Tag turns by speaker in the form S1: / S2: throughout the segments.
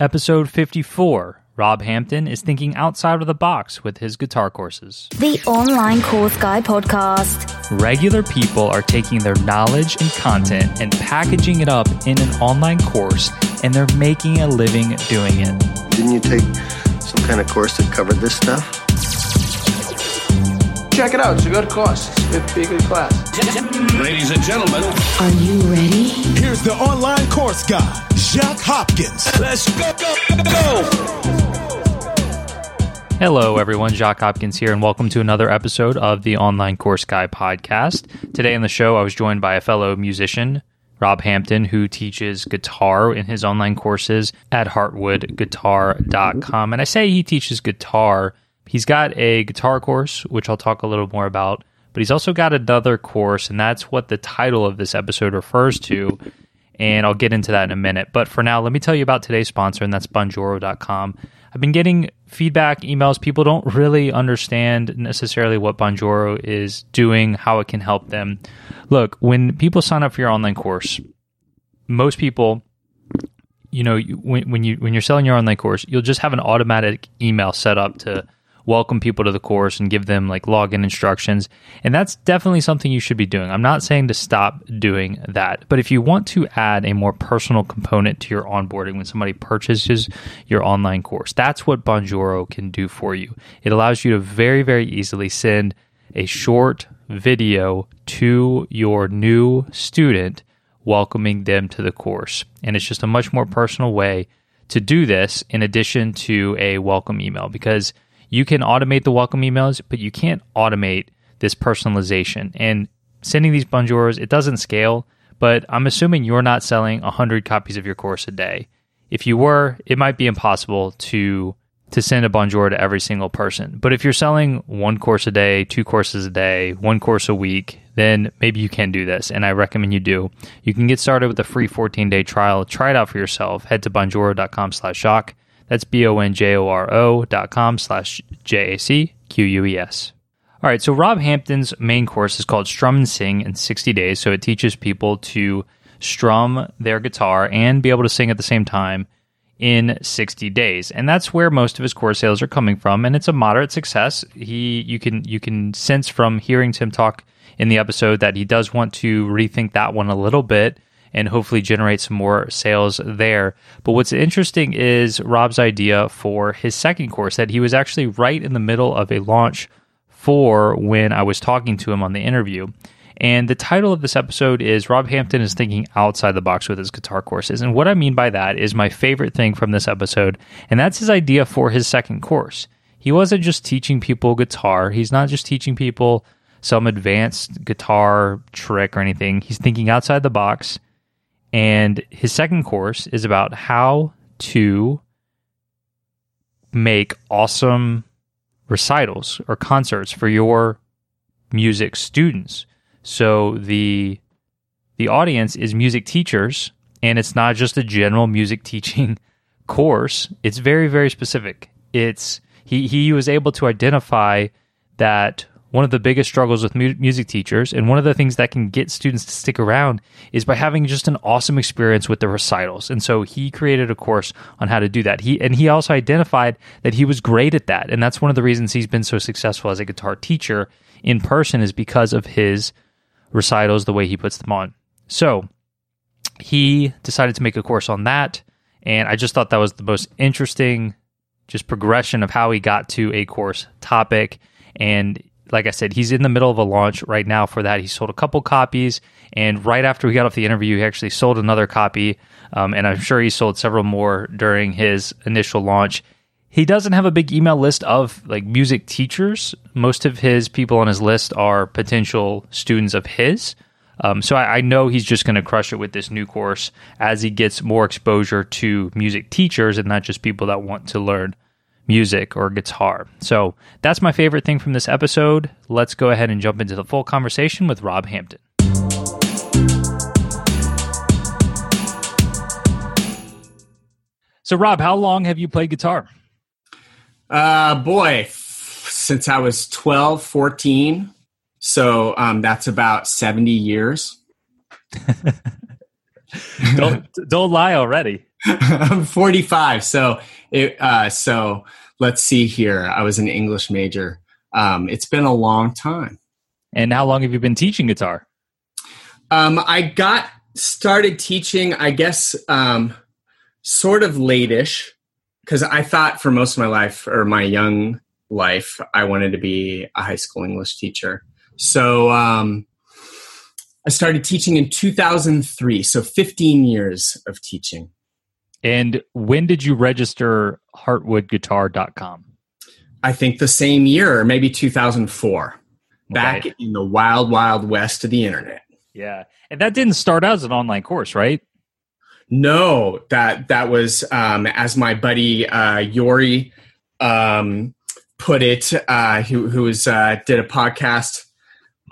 S1: Episode 54 Rob Hampton is thinking outside of the box with his guitar courses.
S2: The Online Course Guy podcast.
S1: Regular people are taking their knowledge and content and packaging it up in an online course, and they're making a living doing it.
S3: Didn't you take some kind of course that covered this stuff?
S4: Check it out. It's a good course. It's a good class.
S5: Ladies and gentlemen,
S2: Are you ready?
S6: Here's the online course guy, Jacques Hopkins.
S5: let's go, go, go!
S1: Hello, everyone. Jacques Hopkins here, and welcome to another episode of the Online Course Guy podcast. Today on the show, I was joined by a fellow musician, Rob Hampton, who teaches guitar in his online courses at heartwoodguitar.com. And I say he teaches guitar, he's got a guitar course, which I'll talk a little more about, but he's also got another course, and that's what the title of this episode refers to. And I'll get into that in a minute. But for now, let me tell you about today's sponsor, and that's Bonjoro.com. I've been getting feedback, emails. People don't really understand necessarily what Bonjoro is doing, how it can help them. Look, when people sign up for your online course, most people, you know, when, when you when you're selling your online course, you'll just have an automatic email set up to welcome people to the course and give them like login instructions. And that's definitely something you should be doing. I'm not saying to stop doing that, but if you want to add a more personal component to your onboarding when somebody purchases your online course, that's what Bonjoro can do for you. It allows you to very very easily send a short video to your new student welcoming them to the course. And it's just a much more personal way to do this in addition to a welcome email because you can automate the welcome emails, but you can't automate this personalization. And sending these Bonjoros, it doesn't scale, but I'm assuming you're not selling 100 copies of your course a day. If you were, it might be impossible to to send a Bonjoro to every single person. But if you're selling one course a day, two courses a day, one course a week, then maybe you can do this. And I recommend you do. You can get started with a free 14 day trial. Try it out for yourself. Head to bonjoro.com slash Jacques. That's B O N J O R O dot com slash J A C Q U E S. All right, so Rob Hampton's main course is called Strum and Sing in 60 Days. So it teaches people to strum their guitar and be able to sing at the same time in 60 days and that's where most of his course sales are coming from and it's a moderate success he you can you can sense from hearing Tim talk in the episode that he does want to rethink that one a little bit and hopefully generate some more sales there but what's interesting is rob's idea for his second course that he was actually right in the middle of a launch for when i was talking to him on the interview and the title of this episode is Rob Hampton is thinking outside the box with his guitar courses. And what I mean by that is my favorite thing from this episode, and that's his idea for his second course. He wasn't just teaching people guitar, he's not just teaching people some advanced guitar trick or anything. He's thinking outside the box. And his second course is about how to make awesome recitals or concerts for your music students. So the the audience is music teachers and it's not just a general music teaching course. It's very very specific. It's he he was able to identify that one of the biggest struggles with mu- music teachers and one of the things that can get students to stick around is by having just an awesome experience with the recitals. And so he created a course on how to do that. He and he also identified that he was great at that. And that's one of the reasons he's been so successful as a guitar teacher in person is because of his recitals, the way he puts them on. So he decided to make a course on that. And I just thought that was the most interesting just progression of how he got to a course topic. And like I said, he's in the middle of a launch right now for that. He sold a couple copies. And right after we got off the interview, he actually sold another copy. Um, and I'm sure he sold several more during his initial launch. He doesn't have a big email list of like music teachers. Most of his people on his list are potential students of his. Um, so I, I know he's just going to crush it with this new course as he gets more exposure to music teachers and not just people that want to learn music or guitar. So that's my favorite thing from this episode. Let's go ahead and jump into the full conversation with Rob Hampton. So, Rob, how long have you played guitar?
S7: Uh, boy, f- since I was 12, 14. So um, that's about 70 years.
S1: don't don't lie already.
S7: I'm 45. So it, uh, so let's see here. I was an English major. Um, it's been a long time.
S1: And how long have you been teaching guitar?
S7: Um, I got started teaching, I guess, um, sort of late-ish because I thought for most of my life or my young life, I wanted to be a high school English teacher. So um, I started teaching in 2003, so 15 years of teaching.
S1: And when did you register heartwoodguitar.com?
S7: I think the same year, maybe 2004, back
S1: Okay.
S7: in the wild, wild west of the internet.
S1: Yeah. And that didn't start out as an online course, right?
S7: No, that that was um, as my buddy uh, Jori um, put it, uh, who who was uh, did a podcast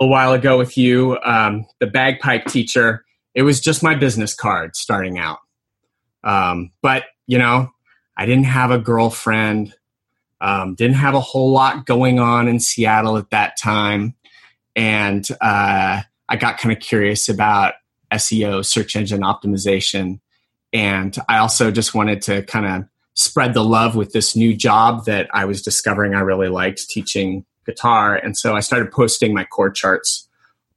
S7: a while ago with you, um, the bagpipe teacher. It was just my business card starting out, um, but you know, I didn't have a girlfriend, um, didn't have a whole lot going on in Seattle at that time, and uh, I got kind of curious about SEO, search engine optimization. And I also just wanted to kind of spread the love with this new job that I was discovering I really liked teaching guitar. And so I started posting my chord charts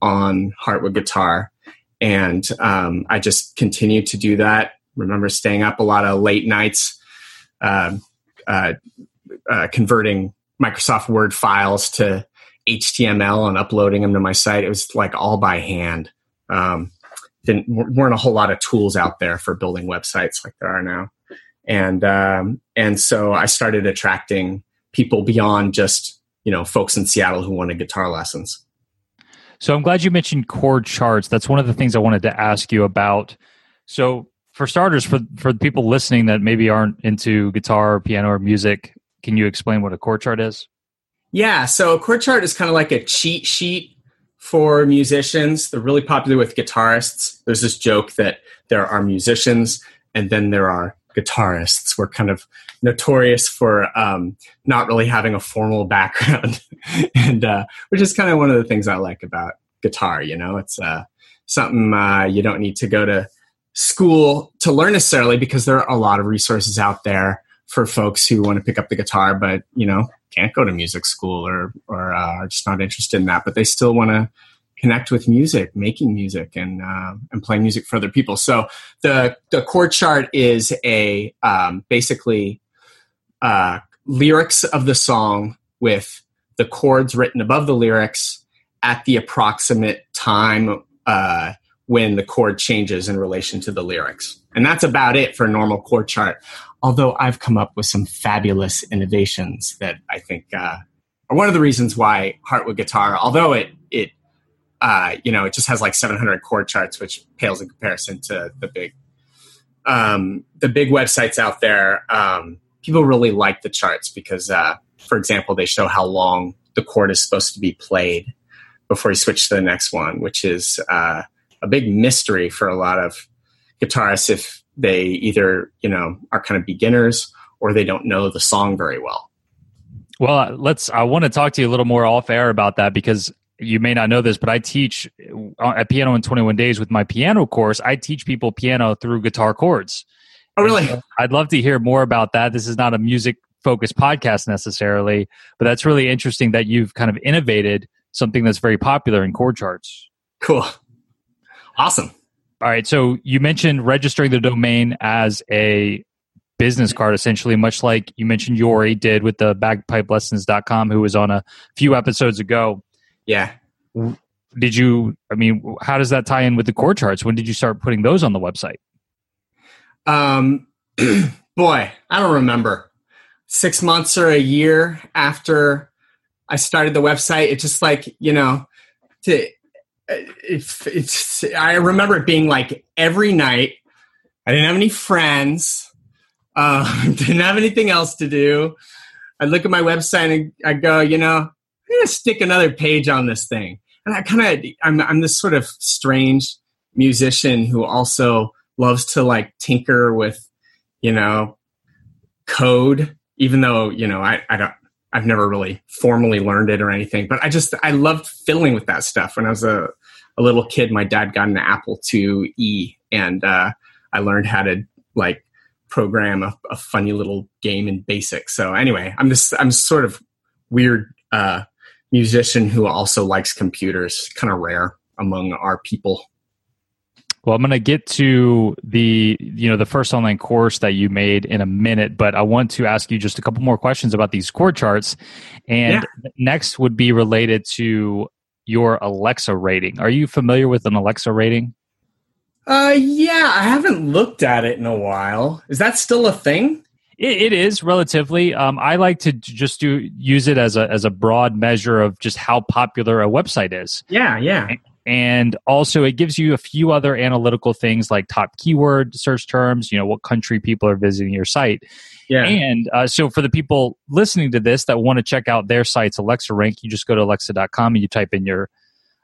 S7: on Heartwood Guitar. And um, I just continued to do that. Remember staying up a lot of late nights, uh, uh, uh, converting Microsoft Word files to HTML and uploading them to my site. It was like all by hand. Um, didn't weren't a whole lot of tools out there for building websites like there are now, and um, and so I started attracting people beyond just you know folks in Seattle who wanted guitar lessons.
S1: So I'm glad you mentioned chord charts. That's one of the things I wanted to ask you about. So for starters, for for the people listening that maybe aren't into guitar, or piano, or music, can you explain what a chord chart is?
S7: Yeah, so a chord chart is kind of like a cheat sheet for musicians. They're really popular with guitarists. There's this joke that there are musicians and then there are guitarists. We're kind of notorious for um, not really having a formal background, and uh, which is kind of one of the things I like about guitar. You know, it's uh, something uh, you don't need to go to school to learn necessarily because there are a lot of resources out there for folks who want to pick up the guitar, but you know can't go to music school or or uh, are just not interested in that, but they still want to connect with music, making music, and uh, and playing music for other people. So the the chord chart is a um, basically uh, lyrics of the song with the chords written above the lyrics at the approximate time uh, when the chord changes in relation to the lyrics. And that's about it for a normal chord chart. Although I've come up with some fabulous innovations that I think uh, are one of the reasons why Heartwood Guitar, although it it uh, you know it just has like 700 chord charts, which pales in comparison to the big um, the big websites out there. Um, people really like the charts because, uh, for example, they show how long the chord is supposed to be played before you switch to the next one, which is uh, a big mystery for a lot of guitarists if they either you know are kind of beginners or they don't know the song very well.
S1: Well, uh, let's. I want to talk to you a little more off air about that because you may not know this, but I teach uh, at Piano in 21 Days with my piano course. I teach people piano through guitar chords.
S7: Oh, really?
S1: I'd love to hear more about that. This is not a music focused podcast necessarily, but that's really interesting that you've kind of innovated something that's very popular in chord charts.
S7: Cool. Awesome.
S1: All right. So you mentioned registering the domain as a business card, essentially, much like you mentioned Jori did with the bagpipelessons.com, who was on a few episodes ago.
S7: Yeah.
S1: Did you, I mean, how does that tie in with the chord charts? When did you start putting those on the website?
S7: Um, boy, I don't remember. Six months or a year after I started the website, it just like you know, to it's it's. I remember it being like every night. I didn't have any friends. Uh, didn't have anything else to do. I look at my website and I go, you know, I'm gonna stick another page on this thing. And I kind of, I'm, I'm this sort of strange musician who also loves to like tinker with, you know, code, even though, you know, I, I don't, I've never really formally learned it or anything, but I just, I loved fiddling with that stuff. When I was a, a little kid, my dad got an Apple IIe and, uh, I learned how to like program a, a funny little game in Basic. So anyway, I'm just I'm sort of weird uh, musician who also likes computers. Kind of rare among our people.
S1: Well, I'm going to get to the you know the first online course that you made in a minute, but I want to ask you just a couple more questions about these chord charts. And
S7: Yeah.
S1: next would be related to your Alexa rating. Are you familiar with an Alexa rating?
S7: Uh, yeah, I haven't looked at it in a while. Is that still a thing?
S1: It, it is relatively. Um, I like to just do use it as a as a broad measure of just how popular a website is.
S7: Yeah, yeah.
S1: And also it gives you a few other analytical things like top keyword search terms you know what country people are visiting your site
S7: Yeah.
S1: and uh, so for the people listening to this that want to check out their site's alexa rank you just go to alexa.com and you type in your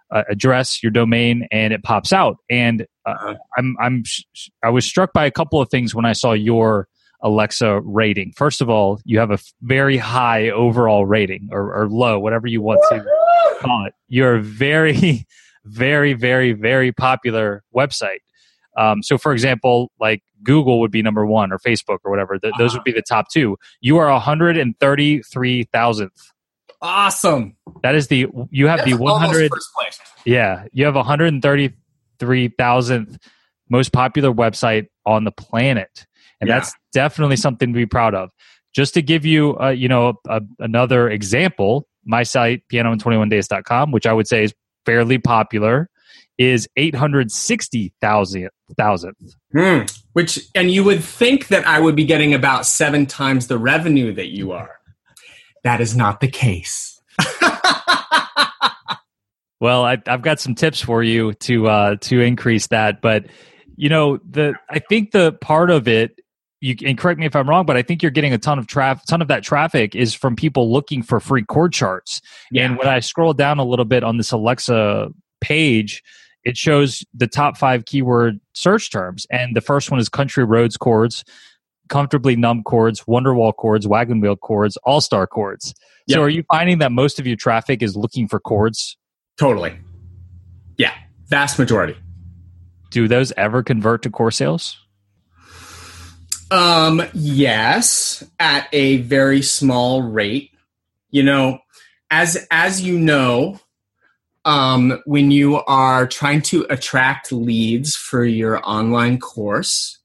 S1: uh, address your domain and it pops out and uh,
S7: Uh-huh.
S1: i'm i'm i was struck by a couple of things when i saw your alexa rating first of all you have a f- very high overall rating or, or low whatever you want to call it. You're very, very, very, very popular website. Um, so, for example, like Google would be number one, or Facebook, or whatever. Th- those would be the top two. You are 133,000th.
S7: Awesome.
S1: That is the you have the
S7: That's almost
S1: 100.
S7: first place.
S1: Yeah, you have 133,000th most popular website on the planet, and
S7: Yeah.
S1: that's definitely something to be proud of. Just to give you, uh, you know, a, another example, my site piano21days.com, which I would say is fairly popular, is 860,000 thousandth.
S7: Hmm. Which, and you would think that I would be getting about seven times the revenue that you are. That is not the case.
S1: Well, I, I've got some tips for you to uh, to increase that, but you know the I think the part of it. You and correct me if I'm wrong, but I think you're getting a ton of traffic. Ton of that traffic is from people looking for free chord charts. And when I scroll down a little bit on this Alexa page, it shows the top five keyword search terms, and the first one is country roads chords, comfortably numb chords, Wonderwall chords, wagon wheel chords, all star chords. So, are you finding that most of your traffic is looking for chords?
S7: Totally. Yeah. Vast majority.
S1: Do those ever convert to core sales?
S7: Um, yes, at a very small rate. You know, as as you know, um, when you are trying to attract leads for your online course,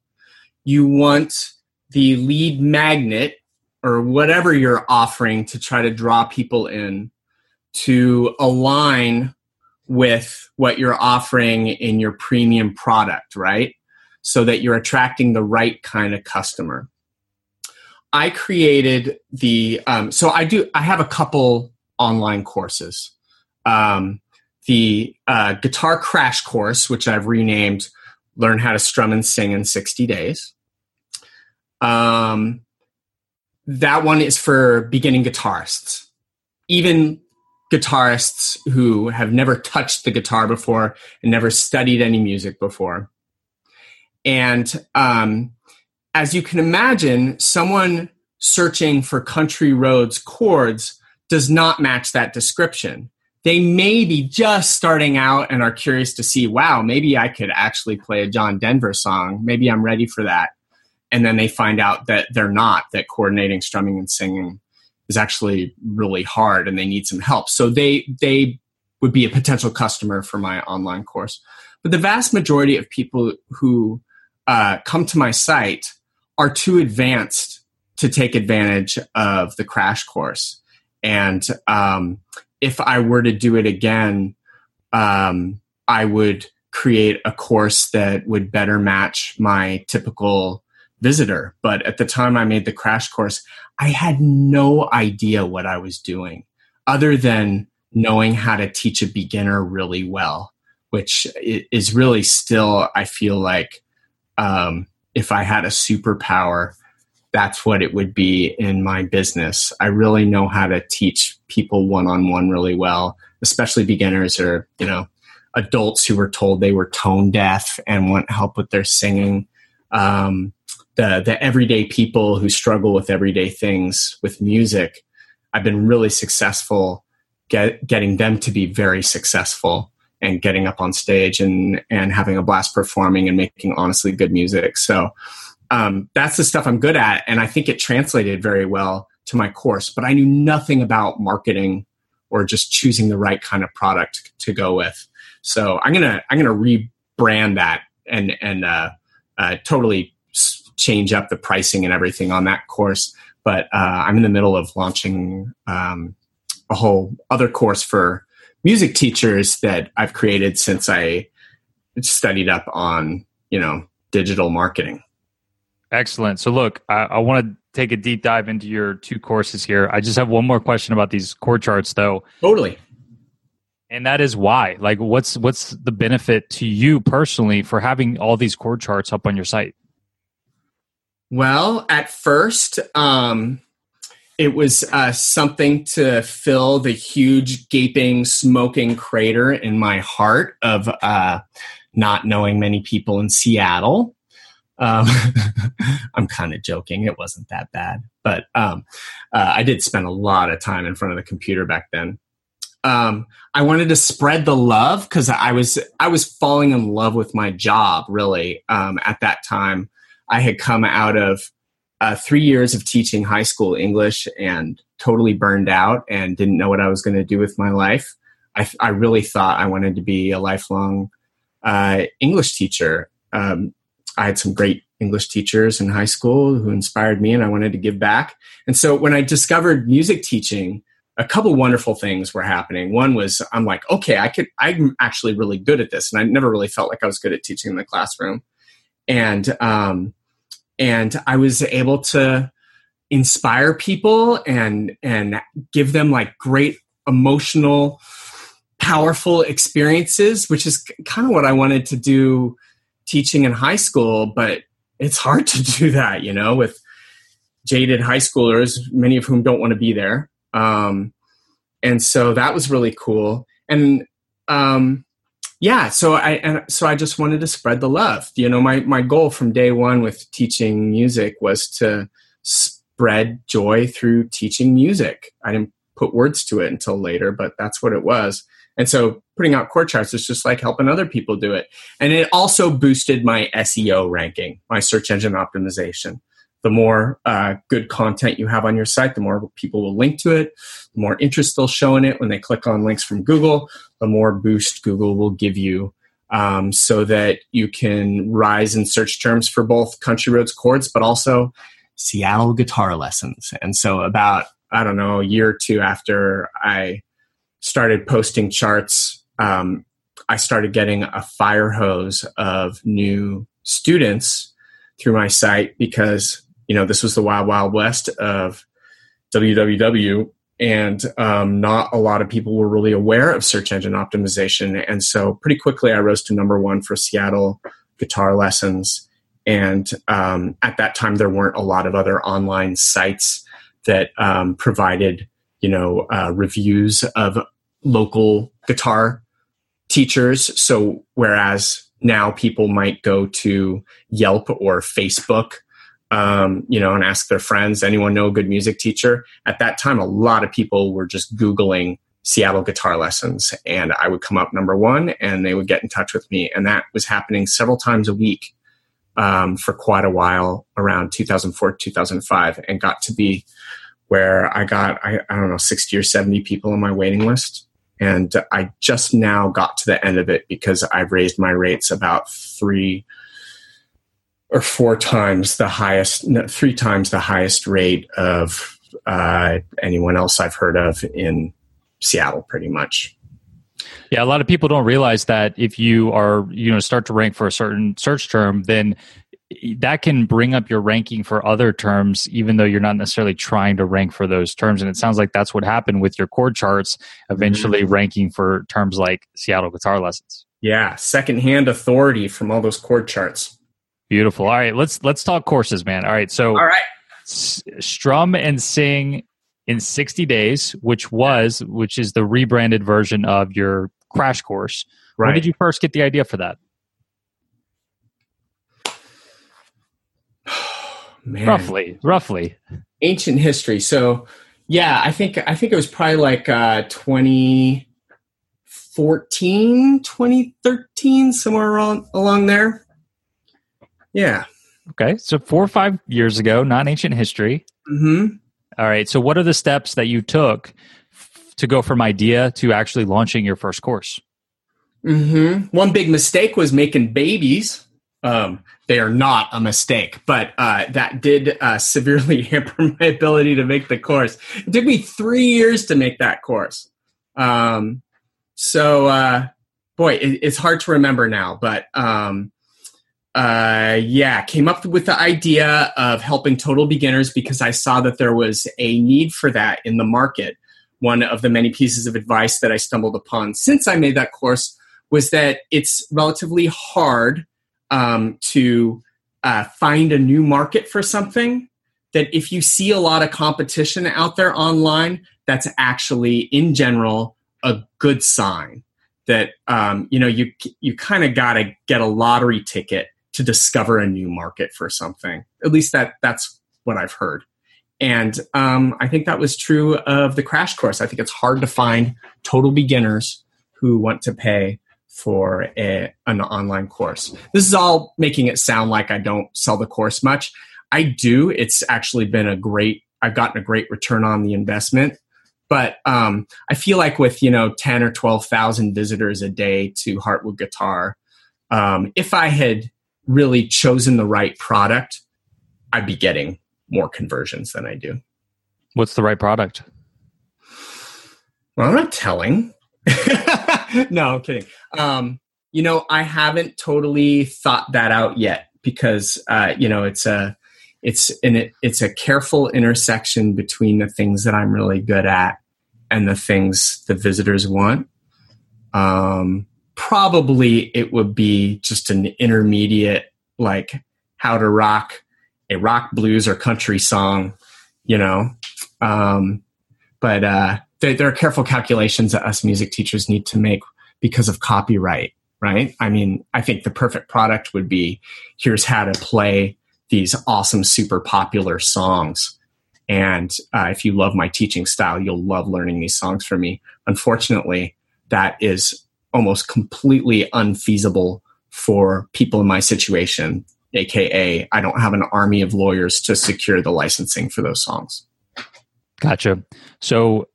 S7: you want the lead magnet or whatever you're offering to try to draw people in to align with what you're offering in your premium product, right? So that you're attracting the right kind of customer. I created the um, so I do I have a couple online courses. Um, the uh, guitar crash course, which I've renamed "Learn How to Strum and Sing in 60 Days." Um, that one is for beginning guitarists, even guitarists who have never touched the guitar before and never studied any music before. And um, as you can imagine, someone searching for country roads chords does not match that description. They may be just starting out and are curious to see, wow, maybe I could actually play a John Denver song. Maybe I'm ready for that. And then they find out that they're not, that coordinating strumming and singing is actually really hard and they need some help. So they they would be a potential customer for my online course. But the vast majority of people who uh, come to my site are too advanced to take advantage of the crash course. And um, if I were to do it again, um, I would create a course that would better match my typical visitor. But at the time I made the crash course, I had no idea what I was doing other than knowing how to teach a beginner really well, which is really still, I feel like, um, if I had a superpower, that's what it would be in my business. I really know how to teach people one on one really well, especially beginners or, you know, adults who were told they were tone deaf and want help with their singing. Um, the the everyday people who struggle with everyday things with music, I've been really successful get, getting them to be very successful and getting up on stage and and having a blast performing and making honestly good music. So um, that's the stuff I'm good at, and I think it translated very well to my course. But I knew nothing about marketing or just choosing the right kind of product to go with. So I'm gonna I'm gonna rebrand that and and uh, uh, totally change up the pricing and everything on that course. But uh, I'm in the middle of launching um, a whole other course for music teachers that I've created since I studied up on you know digital marketing.
S1: Excellent. So, look, I, I want to take a deep dive into your two courses here. I just have one more question about these chord charts, though,
S7: Totally.
S1: and that is why. Like, what's what's the benefit to you personally for having all these chord charts up on your site?
S7: Well, at first, um, it was uh, something to fill the huge, gaping, smoking crater in my heart of uh, not knowing many people in Seattle. Um, I'm kind of joking. It wasn't that bad, but um, uh, I did spend a lot of time in front of the computer back then. Um, I wanted to spread the love because I was I was falling in love with my job. Really, um, at that time, I had come out of uh, three years of teaching high school English and totally burned out and didn't know what I was going to do with my life. I, I really thought I wanted to be a lifelong uh, English teacher. Um, I had some great English teachers in high school who inspired me, and I wanted to give back. And so when I discovered music teaching, a couple wonderful things were happening. One was I'm like, okay, I could, I'm actually really good at this, and I never really felt like I was good at teaching in the classroom. And um, and I was able to inspire people and and give them like great emotional powerful experiences which is kind of what I wanted to do teaching in high school but it's hard to do that you know with jaded high schoolers many of whom don't want to be there. Um, and so that was really cool. And um, yeah so i and so i just wanted to spread the love. You know my my goal from day one with teaching music was to spread joy through teaching music. I didn't put words to it until later but that's what it was. And so putting out chord charts is just like helping other people do it. And it also boosted my seo ranking my search engine optimization the more uh, good content you have on your site, the more people will link to it, the more interest they'll show in it when they click on links from Google, the more boost Google will give you um, so that you can rise in search terms for both Country Roads chords, but also Seattle guitar lessons. And so, about, I don't know, a year or two after I started posting charts, um, I started getting a fire hose of new students through my site because you know this was the wild wild west of www and um, not a lot of people were really aware of search engine optimization. And so pretty quickly i rose to number one for seattle guitar lessons. And um, at that time there weren't a lot of other online sites that um, provided you know uh, reviews of local guitar teachers. So whereas now people might go to yelp or facebook um, you know, and ask their friends, anyone know a good music teacher? At that time, a lot of people were just Googling Seattle guitar lessons, and I would come up number one, and they would get in touch with me. And that was happening several times a week um, for quite a while around 2004, 2005, and got to be where I got, I, I don't know, 60 or 70 people on my waiting list. And I just now got to the end of it because I've raised my rates about three or four times the highest, no, three times the highest rate of uh, anyone else I've heard of in Seattle, pretty much.
S1: Yeah, a lot of people don't realize that if you are, you know, start to rank for a certain search term, then that can bring up your ranking for other terms, even though you're not necessarily trying to rank for those terms. And it sounds like that's what happened with your chord charts, eventually mm-hmm. ranking for terms like Seattle guitar lessons.
S7: Yeah, secondhand authority from all those chord charts.
S1: Beautiful. All right, let's let's talk courses, man. All right, so
S7: all right,
S1: S- strum and sing in 60 days, which was which is the rebranded version of your crash course.
S7: Right.
S1: When did you first get the idea for that?
S7: Man.
S1: Roughly, roughly.
S7: Ancient history. So, yeah, I think I think it was probably like uh 2014, 2013, somewhere around along there. Yeah.
S1: Okay, so four or five years ago, not ancient history.
S7: hmm
S1: All right. So, what are the steps that you took f- to go from idea to actually launching your first course?
S7: hmm One big mistake was making babies. Um, they are not a mistake, but uh, that did uh, severely hamper my ability to make the course. It took me three years to make that course. Um, so, uh, boy, it, it's hard to remember now, but um, uh, yeah, came up with the idea of helping total beginners because I saw that there was a need for that in the market. One of the many pieces of advice that I stumbled upon since I made that course was that it's relatively hard um, to uh, find a new market for something. That if you see a lot of competition out there online, that's actually, in general, a good sign. That um, you know you you kind of got to get a lottery ticket to discover a new market for something. At least that that's what I've heard. And um, I think that was true of the crash course. I think it's hard to find total beginners who want to pay for a, an online course. This is all making it sound like I don't sell the course much. I do. It's actually been a great, I've gotten a great return on the investment. But um, I feel like with, you know, 10 or 12,000 visitors a day to Heartwood Guitar, um, if I had really chosen the right product, I'd be getting more conversions than I do.
S1: What's the right product?
S7: Well, I'm not telling. no, I'm kidding. Um, you know, I haven't totally thought that out yet because uh, you know it's a it's an it's a careful intersection between the things that I'm really good at and the things the visitors want. Um, probably it would be just an intermediate, like how to rock a rock, blues, or country song, you know. Um, but uh, there, there are careful calculations that us music teachers need to make because of copyright, right? I mean, I think the perfect product would be here's how to play these awesome, super popular songs. And uh, if you love my teaching style, you'll love learning these songs from me. Unfortunately, that is almost completely unfeasible for people in my situation, aka I don't have an army of lawyers to secure the licensing for those songs.
S1: Gotcha. So,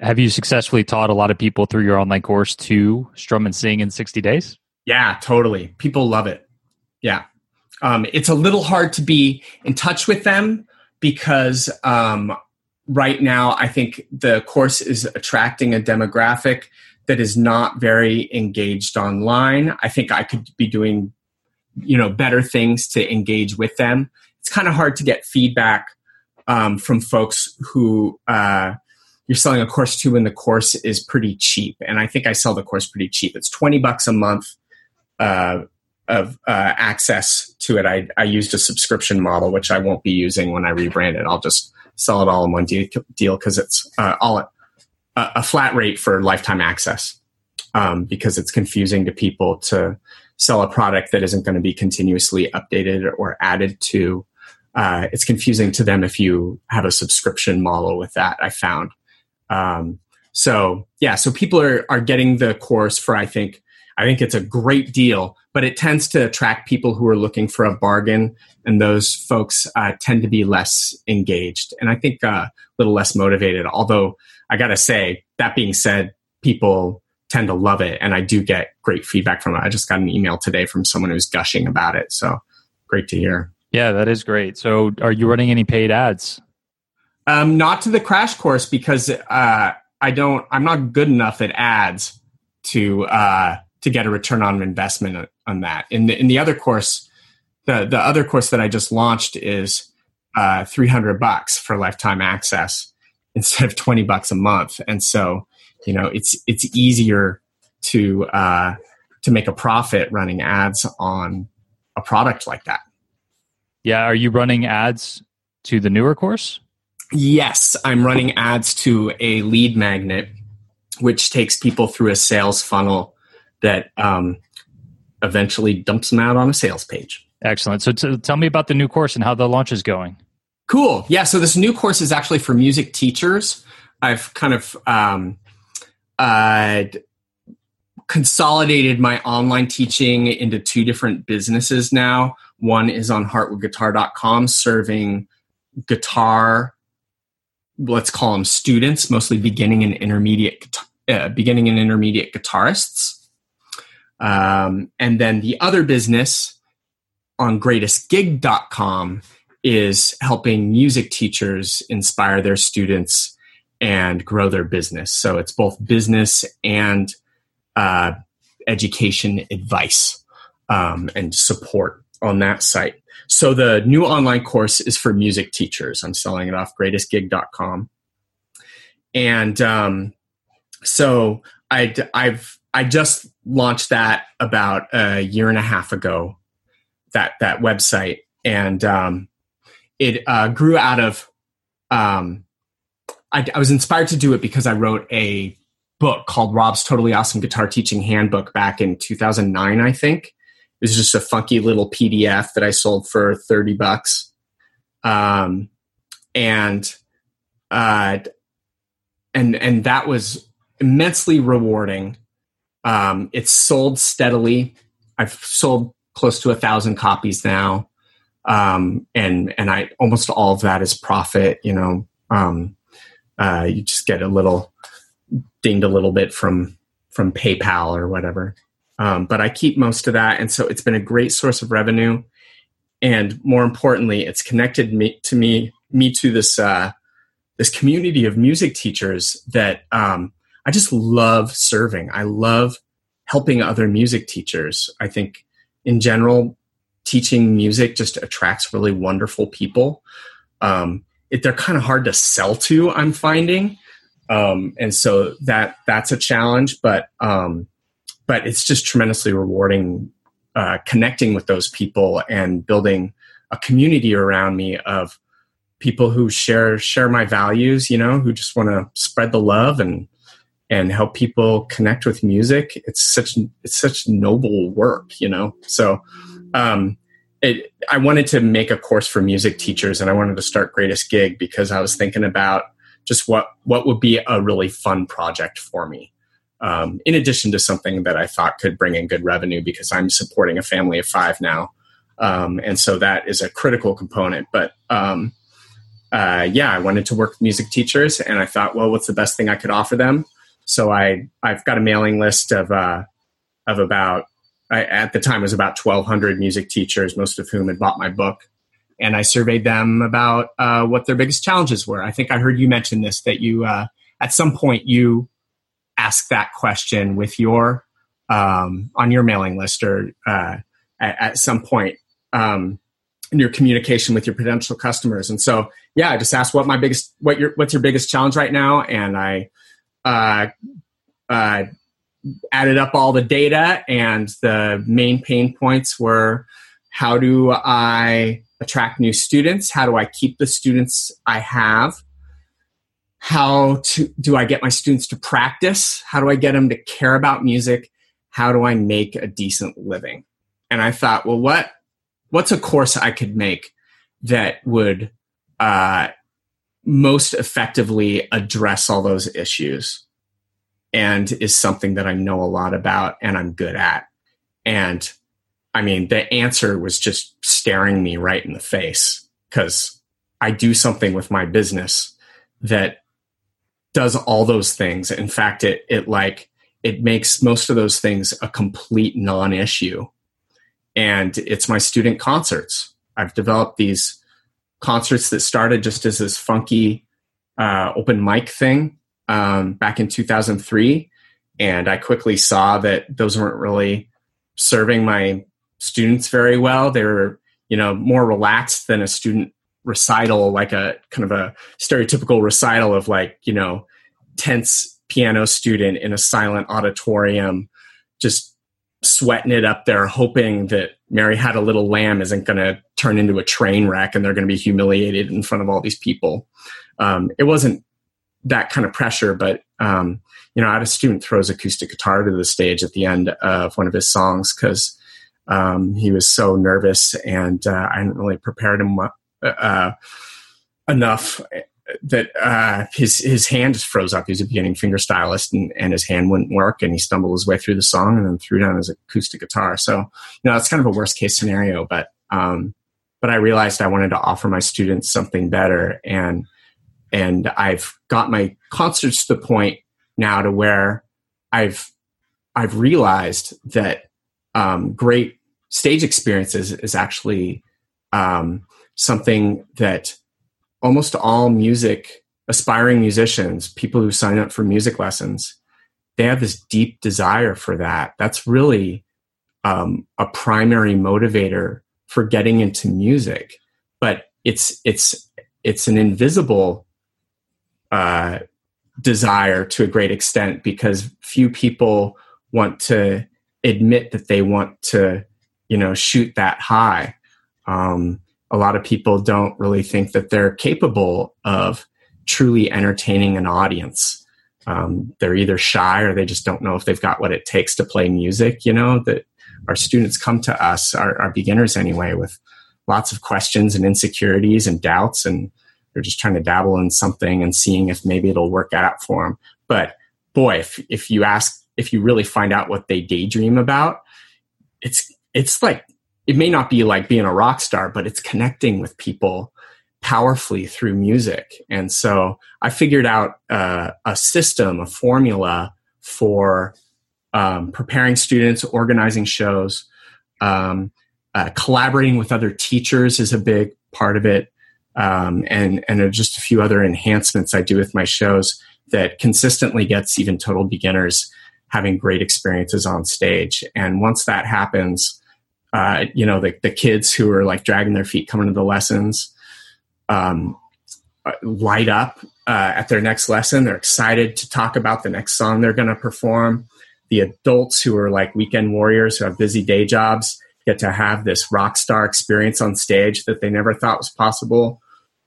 S1: have you successfully taught a lot of people through your online course to strum and sing in 60 days?
S7: Yeah, totally. People love it. Yeah. Um, it's a little hard to be in touch with them because um, right now I think the course is attracting a demographic that is not very engaged online. I think I could be doing, you know, better things to engage with them. It's kind of hard to get feedback um, from folks who uh, you're selling a course to when the course is pretty cheap. And I think I sell the course pretty cheap. It's 20 bucks a month uh, of uh, access to it. I, I used a subscription model, which I won't be using when I rebrand it. I'll just sell it all in one deal because it's uh, all a, a flat rate for lifetime access um, because it's confusing to people to sell a product that isn't going to be continuously updated or added to. Uh, it's confusing to them if you have a subscription model with that. I found. Um, so yeah, so people are are getting the course for I think I think it's a great deal, but it tends to attract people who are looking for a bargain, and those folks uh, tend to be less engaged and I think uh, a little less motivated. Although I got to say, that being said, people tend to love it, and I do get great feedback from it. I just got an email today from someone who's gushing about it, so great to hear.
S1: Yeah, that is great. So, are you running any paid ads?
S7: Um, not to the crash course because uh, I don't. I'm not good enough at ads to uh, to get a return on investment on that. In the in the other course, the the other course that I just launched is uh, 300 bucks for lifetime access instead of 20 bucks a month, and so you know it's it's easier to uh, to make a profit running ads on a product like that.
S1: Yeah, are you running ads to the newer course?
S7: Yes, I'm running ads to a lead magnet, which takes people through a sales funnel that um, eventually dumps them out on a sales page.
S1: Excellent. So, t- tell me about the new course and how the launch is going.
S7: Cool. Yeah. So this new course is actually for music teachers. I've kind of um, uh, consolidated my online teaching into two different businesses now. One is on heartwoodguitar.com serving guitar, let's call them students, mostly beginning and intermediate, uh, beginning and intermediate guitarists. Um, and then the other business on greatestgig.com is helping music teachers inspire their students and grow their business. So it's both business and uh, education advice um, and support on that site. So the new online course is for music teachers. I'm selling it off greatestgig.com. And um, so I, I've I just launched that about a year and a half ago. That that website, and um, it uh, grew out of. Um, I, I was inspired to do it because I wrote a book called Rob's Totally Awesome Guitar Teaching Handbook back in 2009, I think. It was just a funky little PDF that I sold for 30 bucks. Um, and, uh, and, and that was immensely rewarding. Um, it's sold steadily. I've sold close to a thousand copies now. Um, and, and I, almost all of that is profit, you know, um, uh, you just get a little dinged a little bit from from PayPal or whatever. Um, but I keep most of that, and so it's been a great source of revenue. And more importantly, it's connected me to me me to this uh, this community of music teachers that um, I just love serving. I love helping other music teachers. I think in general, teaching music just attracts really wonderful people. Um, it, they're kind of hard to sell to. I'm finding, um, and so that that's a challenge. But um, but it's just tremendously rewarding uh, connecting with those people and building a community around me of people who share share my values. You know, who just want to spread the love and and help people connect with music. It's such it's such noble work. You know, so. Um, it, I wanted to make a course for music teachers, and I wanted to start Greatest Gig because I was thinking about just what what would be a really fun project for me. Um, in addition to something that I thought could bring in good revenue, because I'm supporting a family of five now, um, and so that is a critical component. But um, uh, yeah, I wanted to work with music teachers, and I thought, well, what's the best thing I could offer them? So I I've got a mailing list of uh, of about I, at the time it was about 1,200 music teachers, most of whom had bought my book. And I surveyed them about uh, what their biggest challenges were. I think I heard you mention this that you, uh, at some point, you asked that question with your um, on your mailing list or uh, at, at, some point um, in your communication with your potential customers. And so, yeah, I just asked what my biggest, what your, what's your biggest challenge right now, and I uh, uh, added up all the data, and the main pain points were how do I attract new students? How do I keep the students I have? How to, do I get my students to practice? How do I get them to care about music? How do I make a decent living? And I thought, well, what what's a course I could make that would uh, most effectively address all those issues? And is something that I know a lot about and I'm good at. And I mean, the answer was just staring me right in the face because I do something with my business that does all those things. In fact, it, it like, it makes most of those things a complete non issue. And it's my student concerts. I've developed these concerts that started just as this funky uh, open mic thing um, back in 2003. And I quickly saw that those weren't really serving my students very well. They were, you know, more relaxed than a student recital, like a kind of a stereotypical recital of like, you know, tense piano student in a silent auditorium, just sweating it up there, hoping that Mary Had a Little Lamb isn't going to turn into a train wreck and they're going to be humiliated in front of all these people. Um, it wasn't that kind of pressure. But um, you know, I had a student throws acoustic guitar to the stage at the end of one of his songs because um, he was so nervous, and uh, I hadn't really prepared him uh, enough that uh, his his hand just froze up. He was a beginning finger stylist, and, and his hand wouldn't work, and he stumbled his way through the song, and then threw down his acoustic guitar. So, you know, it's kind of a worst case scenario, but Um, but I realized I wanted to offer my students something better, and and I've got my concerts to the point now to where I've I've realized that um, great stage experiences is actually um, something that almost all music aspiring musicians, people who sign up for music lessons, they have this deep desire for that. That's really um, a primary motivator for getting into music, but it's it's it's an invisible uh, desire to a great extent because few people want to admit that they want to you know shoot that high. Um, a lot of people don't really think that they're capable of truly entertaining an audience. Um, they're either shy or they just don't know if they've got what it takes to play music. You know that our students come to us, our, our beginners anyway, with lots of questions and insecurities and doubts, and they're just trying to dabble in something and seeing if maybe it'll work out for them. But boy, if if you ask, if you really find out what they daydream about, it's it's like it may not be like being a rock star, but it's connecting with people powerfully through music. And so I figured out uh, a system, a formula for um, preparing students, organizing shows, um, uh, collaborating with other teachers is a big part of it, um, and and just a few other enhancements I do with my shows that consistently gets even total beginners having great experiences on stage. And once that happens, uh, you know the the kids who are like dragging their feet coming to the lessons um, uh, light up uh, at their next lesson. They're excited to talk about the next song they're going to perform the adults who are like weekend warriors who have busy day jobs get to have this rock star experience on stage that they never thought was possible.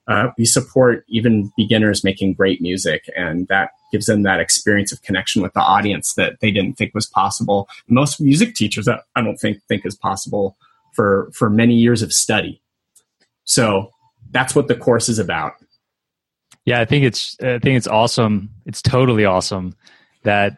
S7: Uh, we support even beginners making great music, and that gives them that experience of connection with the audience that they didn't think was possible. Most music teachers, I don't think think is possible for for many years of study. So that's what the course is about.
S1: Yeah, I think it's I think it's awesome. It's totally awesome that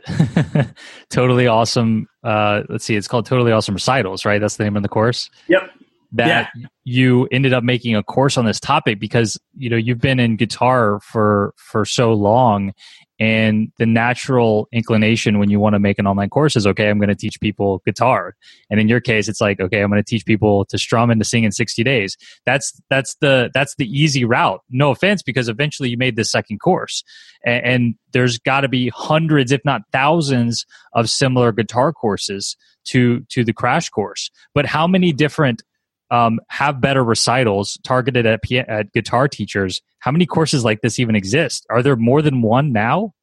S1: totally awesome uh let's see it's called totally awesome recitals right that's the name of the course
S7: yep
S1: that yeah. you ended up making a course on this topic because you know you've been in guitar for for so long and the natural inclination when you want to make an online course is okay i'm going to teach people guitar. And in your case it's like okay i'm going to teach people to strum and to sing in 60 days. That's that's the that's the easy route. No offense because eventually you made this second course. And, and there's got to be hundreds if not thousands of similar guitar courses to to the crash course. But how many different um, have better recitals targeted at, at guitar teachers. How many courses like this even exist? Are there more than one now?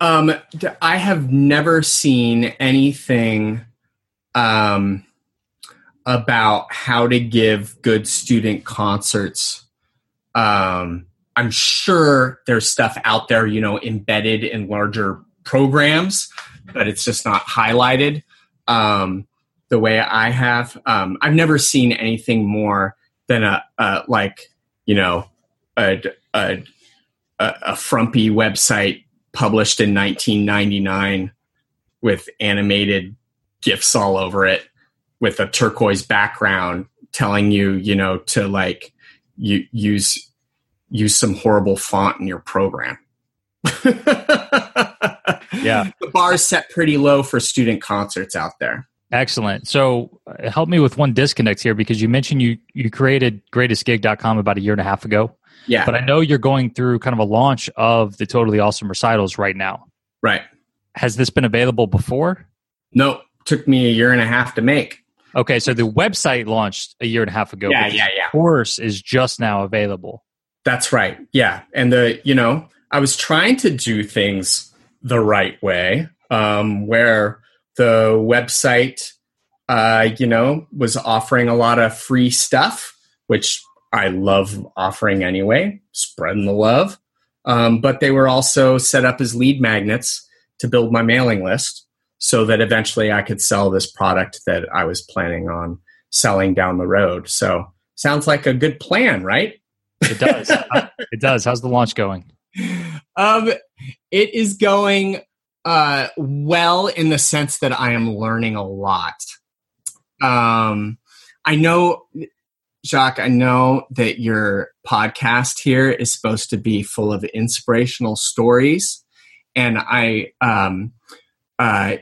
S7: Um, I have never seen anything um, about how to give good student concerts. Um, I'm sure there's stuff out there, you know, embedded in larger programs, but it's just not highlighted. Um, the way I have. Um, I've never seen anything more than a, a like you know a, a a frumpy website published in 1999 with animated gifs all over it with a turquoise background telling you you know to like you use use some horrible font in your program.
S1: Yeah.
S7: The bar is set pretty low for student concerts out there
S1: Excellent. So uh, help me with one disconnect here because you mentioned you you created greatestgig.com about a year and a half ago.
S7: Yeah.
S1: But I know you're going through kind of a launch of the totally awesome recitals right now.
S7: Right.
S1: Has this been available before?
S7: No, took me a year and a half to make.
S1: Okay, so the website launched a year and a half ago.
S7: Yeah, yeah, yeah.
S1: Course is just now available.
S7: That's right. Yeah, and the you know I was trying to do things the right way, um, where the website, uh, you know, was offering a lot of free stuff, which I love offering anyway, spreading the love. Um, but they were also set up as lead magnets to build my mailing list so that eventually I could sell this product that I was planning on selling down the road. So sounds like a good plan, right?
S1: It does. it does. How's the launch going?
S7: Um, it is going uh, well, in the sense that I am learning a lot. Um, I know, Jacques, I know that your podcast here is supposed to be full of inspirational stories. And I, um, uh,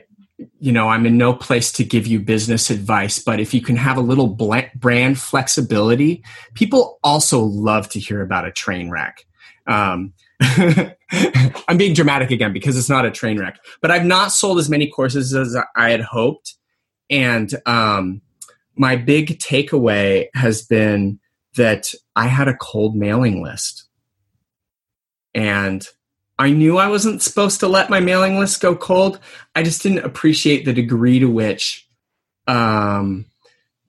S7: you know, I'm in no place to give you business advice, but if you can have a little brand flexibility, people also love to hear about a train wreck. Um, I'm being dramatic again because it's not a train wreck, but I've not sold as many courses as I had hoped. And um, my big takeaway has been that I had a cold mailing list. And I knew I wasn't supposed to let my mailing list go cold. I just didn't appreciate the degree to which um,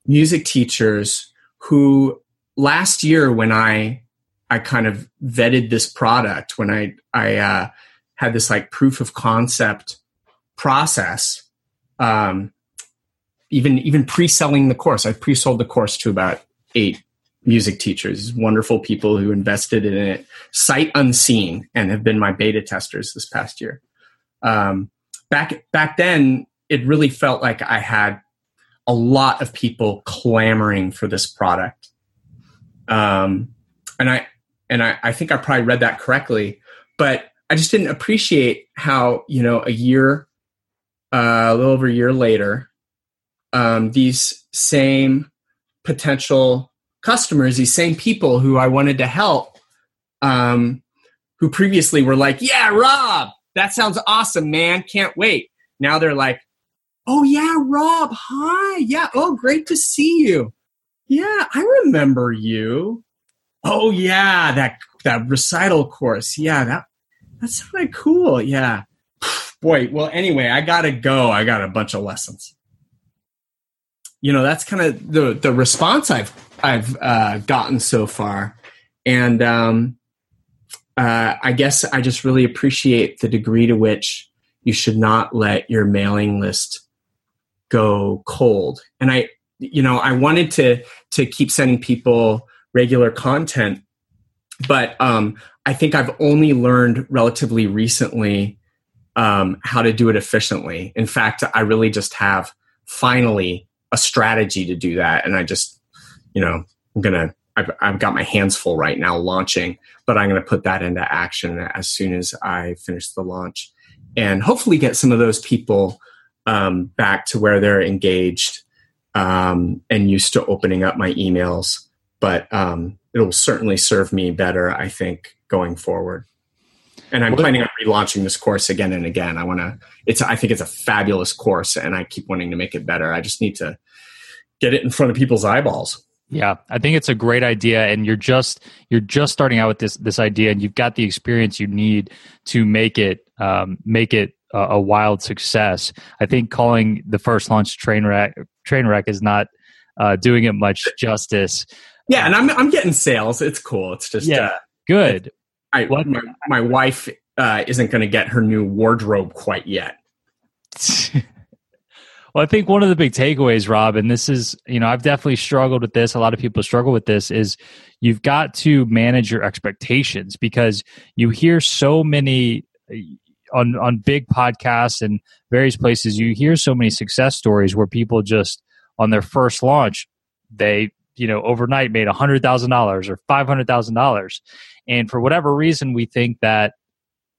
S7: music teachers who last year when I I kind of vetted this product when I I uh, had this like proof of concept process. Um, even even pre-selling the course, I pre-sold the course to about eight music teachers, wonderful people who invested in it sight unseen and have been my beta testers this past year. Um, back back then, it really felt like I had a lot of people clamoring for this product. Um, and I and I, I think I probably read that correctly, but I just didn't appreciate how you know a year, uh, a little over a year later, um, these same potential customers, these same people who I wanted to help, um, who previously were like, "Yeah, Rob, that sounds awesome, man! Can't wait." Now they're like, "Oh yeah, Rob, hi, yeah, oh great to see you, yeah, I remember you." Oh yeah, that that recital course. Yeah, that that sounded cool. Yeah. Boy, well anyway, I gotta go. I got a bunch of lessons. You know, that's kind of the the response I've I've uh, gotten so far, and um, uh, I guess I just really appreciate the degree to which you should not let your mailing list go cold. And I, you know, I wanted to to keep sending people regular content. But um, I think I've only learned relatively recently um, how to do it efficiently. In fact, I really just have finally a strategy to do that. And I just, you know, I'm going to, I've got my hands full right now launching, but I'm going to put that into action as soon as I finish the launch and hopefully get some of those people um, back to where they're engaged um, and used to opening up my emails but um, it will certainly serve me better, I think, going forward. And I'm planning on relaunching this course again and again. I want to. It's. I think it's a fabulous course, and I keep wanting to make it better. I just need to get it in front of people's eyeballs.
S1: Yeah, I think it's a great idea, and you're just you're just starting out with this this idea, and you've got the experience you need to make it um, make it a, a wild success. I think calling the first launch train wreck train wreck is not uh, doing it much justice.
S7: Yeah, and I'm I'm getting sales. It's cool. It's just
S1: yeah, uh, good.
S7: I what? my, my wife uh, isn't going to get her new wardrobe quite yet.
S1: well, I think one of the big takeaways, Rob, and this is you know I've definitely struggled with this. A lot of people struggle with this. Is you've got to manage your expectations because you hear so many on on big podcasts and various places. You hear so many success stories where people just on their first launch they you know overnight made a hundred thousand dollars or five hundred thousand dollars. And for whatever reason we think that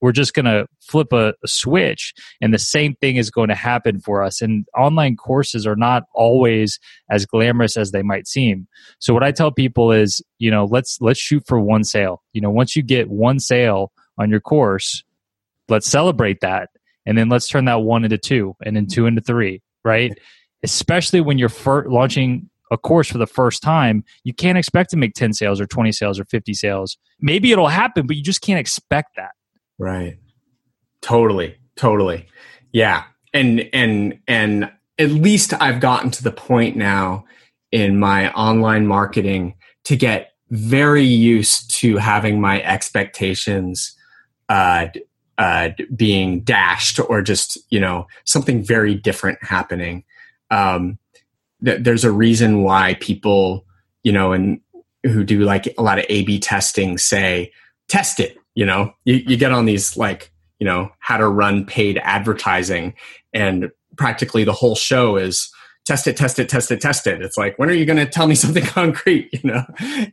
S1: we're just going to flip a, a, switch and the same thing is going to happen for us. And online courses are not always as glamorous as they might seem. So what i tell people is you know let's let's shoot for one sale. You know once you get one sale on your course let's celebrate that. And then let's turn that one into two and then two into three right? Especially when you're launching a course for the first time, you can't expect to make 10 sales or 20 sales or 50 sales. Maybe it'll happen, but you just can't expect that.
S7: Right. Totally. Totally. Yeah. And and and at least I've gotten to the point now in my online marketing to get very used to having my expectations uh, uh, being dashed or just you know something very different happening. Um, th- there's a reason why people, you know, and who do like a lot of A B testing say, test it, you know, you, you get on these like, you know, how to run paid advertising and practically the whole show is test it, test it, test it, test it. It's like, when are you going to tell me something concrete? You know,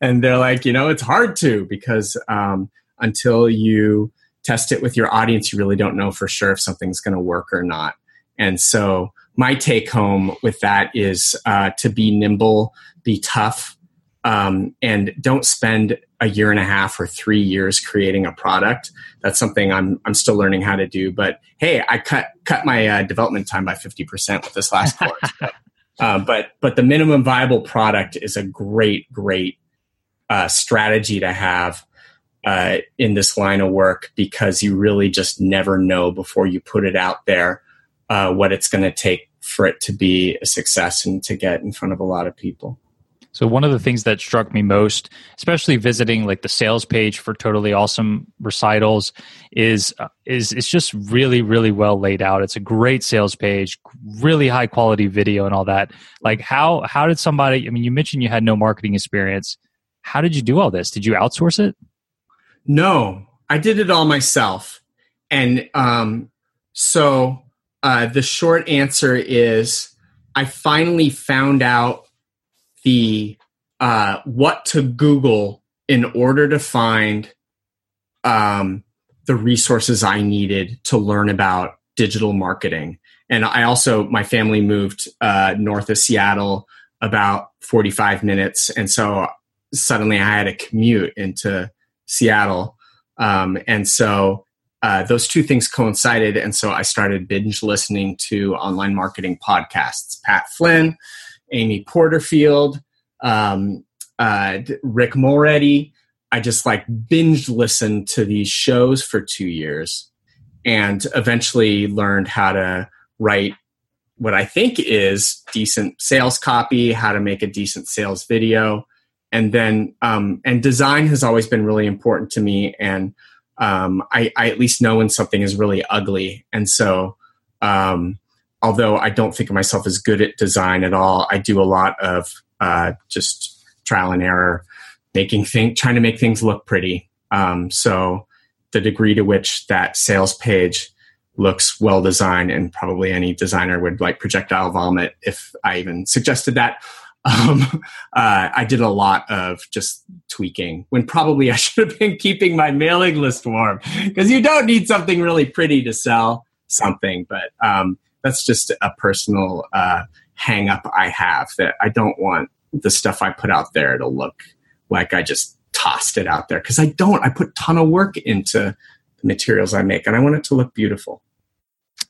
S7: and they're like, you know, it's hard to because um, until you test it with your audience, you really don't know for sure if something's going to work or not. And so my take home with that is uh, to be nimble, be tough, um, and don't spend a year and a half or three years creating a product. That's something I'm I'm still learning how to do. But hey, I cut cut my uh, development time by fifty percent with this last course. but, uh, but but the minimum viable product is a great great uh, strategy to have uh, in this line of work because you really just never know before you put it out there uh, what it's going to take for it to be a success and to get in front of a lot of people.
S1: So one of the things that struck me most, especially visiting like the sales page for Totally Awesome recitals, is uh, is it's just really really well laid out. It's a great sales page, really high quality video and all that. Like how how did somebody? I mean, you mentioned you had no marketing experience. How did you do all this? Did you outsource it?
S7: No, I did it all myself, and um, so uh, the short answer is I finally found out the uh, what to Google in order to find um, the resources I needed to learn about digital marketing. And I also, my family moved uh, north of Seattle about 45 minutes. And so suddenly I had a commute into Seattle. Um, and so uh, those two things coincided. And so I started binge listening to online marketing podcasts. Pat Flynn, Amy Porterfield, um, uh, Rick Mulready. I just like binge listened to these shows for two years and eventually learned how to write what I think is decent sales copy, how to make a decent sales video. And then, um, and design has always been really important to me. And um, I, I, at least know when something is really ugly. And so, um, although I don't think of myself as good at design at all, I do a lot of uh, just trial and error, making thing, trying to make things look pretty. Um, so the degree to which that sales page looks well designed, and probably any designer would like projectile vomit if I even suggested that. Um, uh, I did a lot of just tweaking when probably I should have been keeping my mailing list warm because you don't need something really pretty to sell something. But um, that's just a personal uh, hang up I have that I don't want the stuff I put out there to look like I just tossed it out there because I don't. I put ton of work into the materials I make and I want it to look beautiful.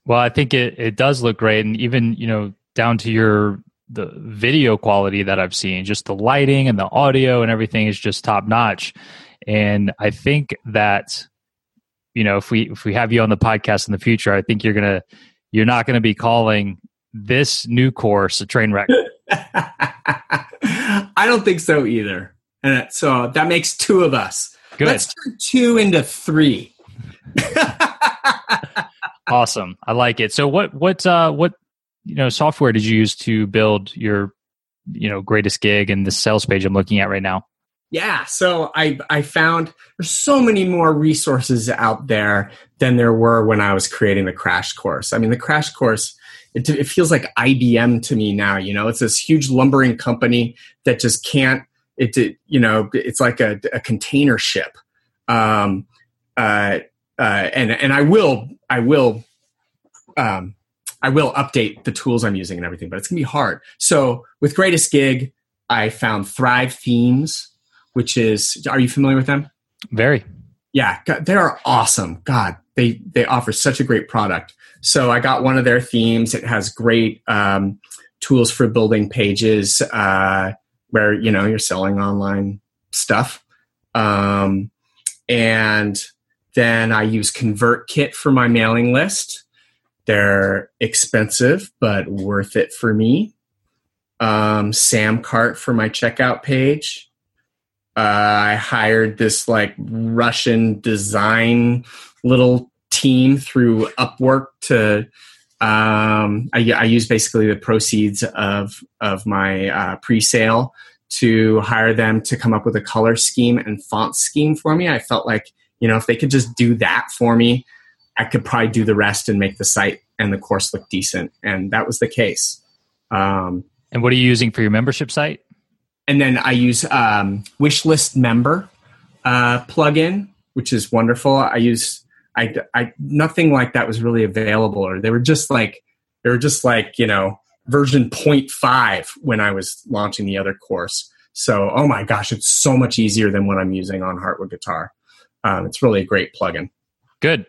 S1: Well, I think it, it does look great. And even, you know, down to your the video quality that I've seen, just the lighting and the audio and everything is just top notch. And I think that, you know, if we if we have you on the podcast in the future, I think you're gonna you're not gonna be calling this new course a train wreck.
S7: I don't think so either. And so that makes two of us.
S1: Good.
S7: Let's turn two into three.
S1: awesome. I like it. So what what uh what you know software did you use to build your you know greatest gig and the sales page I'm looking at right now?
S7: Yeah, so I I found there's so many more resources out there than there were when I was creating the crash course. I mean, the crash course it, it feels like IBM to me now. You know, it's this huge lumbering company that just can't. It, it you know, it's like a, a container ship. Um, uh, uh, and and I will I will um, I will update the tools I'm using and everything, but it's gonna be hard. So with Greatest Gig, I found Thrive Themes, which is are you familiar with them?
S1: Very.
S7: Yeah, they are awesome. God, they they offer such a great product. So I got one of their themes. It has great um, tools for building pages uh, where you know you're selling online stuff. Um, and then I use ConvertKit for my mailing list. They're expensive, but worth it for me. Um, Samcart for my checkout page. Uh, I hired this like Russian design little team through Upwork to. Um, I, I use basically the proceeds of of my uh, pre-sale to hire them to come up with a color scheme and font scheme for me. I felt like you know if they could just do that for me, I could probably do the rest and make the site and the course look decent, and that was the case. Um,
S1: And what are you using for your membership site?
S7: and then I use um, Wishlist Member uh, plugin, which is wonderful. I use I, I nothing like that was really available, or they were just like they were just like you know version 0.5 when I was launching the other course. So oh my gosh, it's so much easier than what I'm using on Heartwood Guitar. Um, it's really a great plugin.
S1: Good.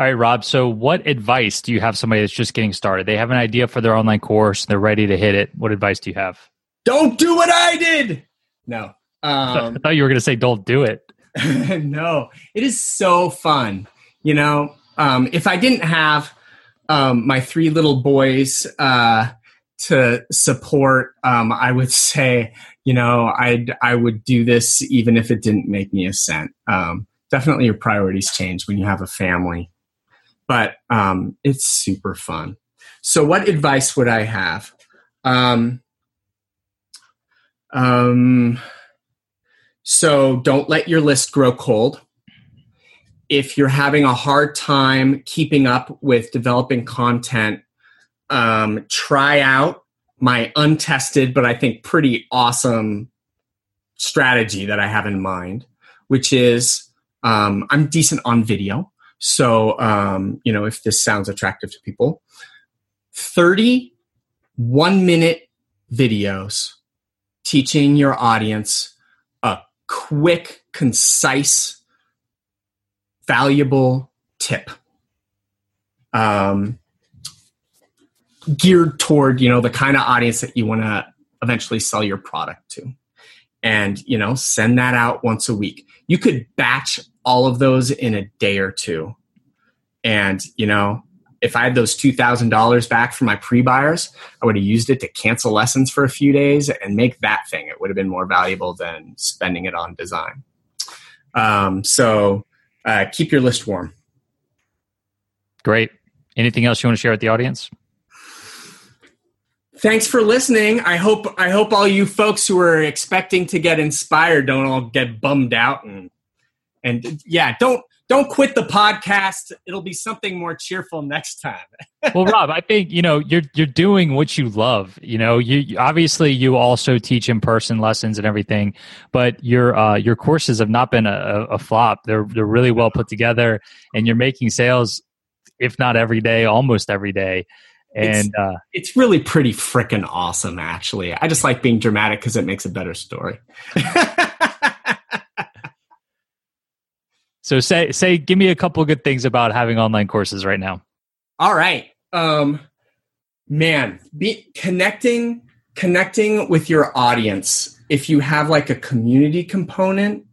S1: All right, Rob. So, what advice do you have somebody that's just getting started? They have an idea for their online course, they're ready to hit it. What advice do you have?
S7: Don't do what I did. No. Um,
S1: I thought you were going to say, "Don't do it."
S7: no, it is so fun. You know, um, if I didn't have um, my three little boys uh, to support, um, I would say, you know, I'd I would do this even if it didn't make me a cent. Um, definitely, your priorities change when you have a family, but um, it's super fun. So, what advice would I have? Um, um, so don't let your list grow cold. If you're having a hard time keeping up with developing content, um, try out my untested, but I think pretty awesome strategy that I have in mind, which is um, I'm decent on video. So, um, you know, if this sounds attractive to people, 30 one minute videos teaching your audience a quick, concise, valuable tip. Um, geared toward you know the kind of audience that you want to eventually sell your product to and you know send that out once a week you could batch all of those in a day or two and you know if i had those $2000 back from my pre-buyers i would have used it to cancel lessons for a few days and make that thing it would have been more valuable than spending it on design um, so uh, keep your list warm
S1: Great. Anything else you want to share with the audience?
S7: Thanks for listening i hope i hope all you folks who are expecting to get inspired don't all get bummed out and and yeah don't don't quit the podcast it'll be something more cheerful next time
S1: well, Rob, I think you know you're you're doing what you love. You know, you obviously you also teach in person lessons and everything, but your uh, your courses have not been a a flop. They're they're really well put together, and you're making sales, if not every day, almost every day. And uh,
S7: it's really pretty freaking awesome actually. I just like being dramatic because it makes a better story.
S1: So say say give me a couple of good things about having online courses right now.
S7: all right. Um man be connecting connecting with your audience. If you have like a community component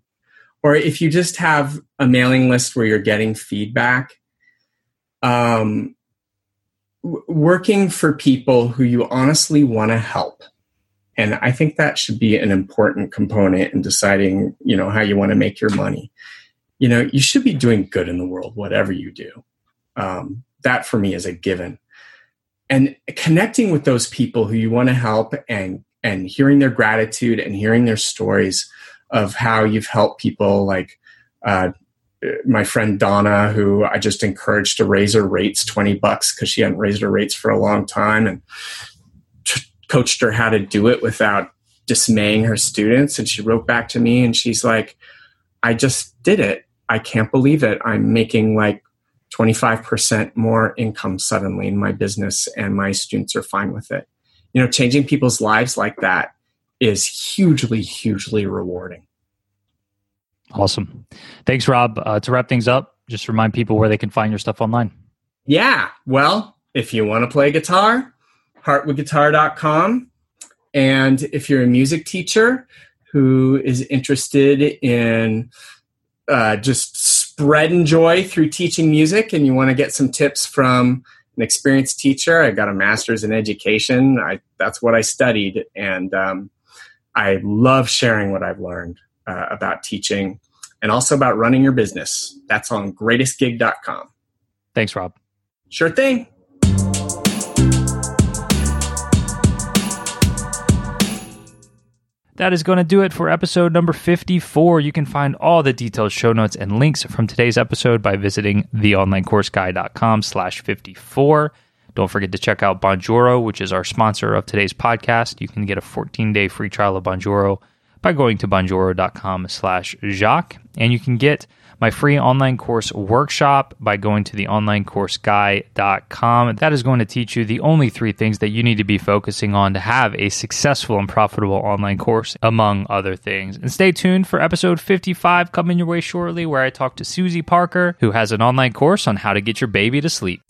S7: or if you just have a mailing list where you're getting feedback um working for people who you honestly want to help. And i think that should be an important component in deciding you know how you want to make your money. You know you should be doing good in the world whatever you do. Um, that for me is a given. And connecting with those people who you want to help and and hearing their gratitude and hearing their stories of how you've helped people like uh, my friend Donna, who I just encouraged to raise her rates 20 bucks because she hadn't raised her rates for a long time and t- coached her how to do it without dismaying her students. And she wrote back to me and she's like, I just did it. I can't believe it. I'm making like 25% more income suddenly in my business and my students are fine with it. You know, changing people's lives like that is hugely, hugely rewarding.
S1: Awesome. Thanks, Rob. Uh, to wrap things up, just remind people where they can find your stuff online.
S7: Yeah. Well, if you want to play guitar, heartwoodguitar.com. And if you're a music teacher who is interested in uh, just spreading joy through teaching music and you want to get some tips from an experienced teacher, I got a master's in education. I, that's what I studied. And um, I love sharing what I've learned uh, about teaching and also about running your business. That's on greatestgig.com.
S1: Thanks, Rob.
S7: Sure thing.
S1: That is going to do it for episode number 54. You can find all the detailed show notes and links from today's episode by visiting theonlinecourseguy.com slash 54. Don't forget to check out Bonjoro, which is our sponsor of today's podcast. You can get a 14-day free trial of Bonjoro by going to bonjoro.com slash Jacques. And you can get my free online course workshop by going to the onlinecourseguy.com. That is going to teach you the only three things that you need to be focusing on to have a successful and profitable online course, among other things. And stay tuned for episode 55 coming your way shortly, where I talk to Susie Parker, who has an online course on how to get your baby to sleep.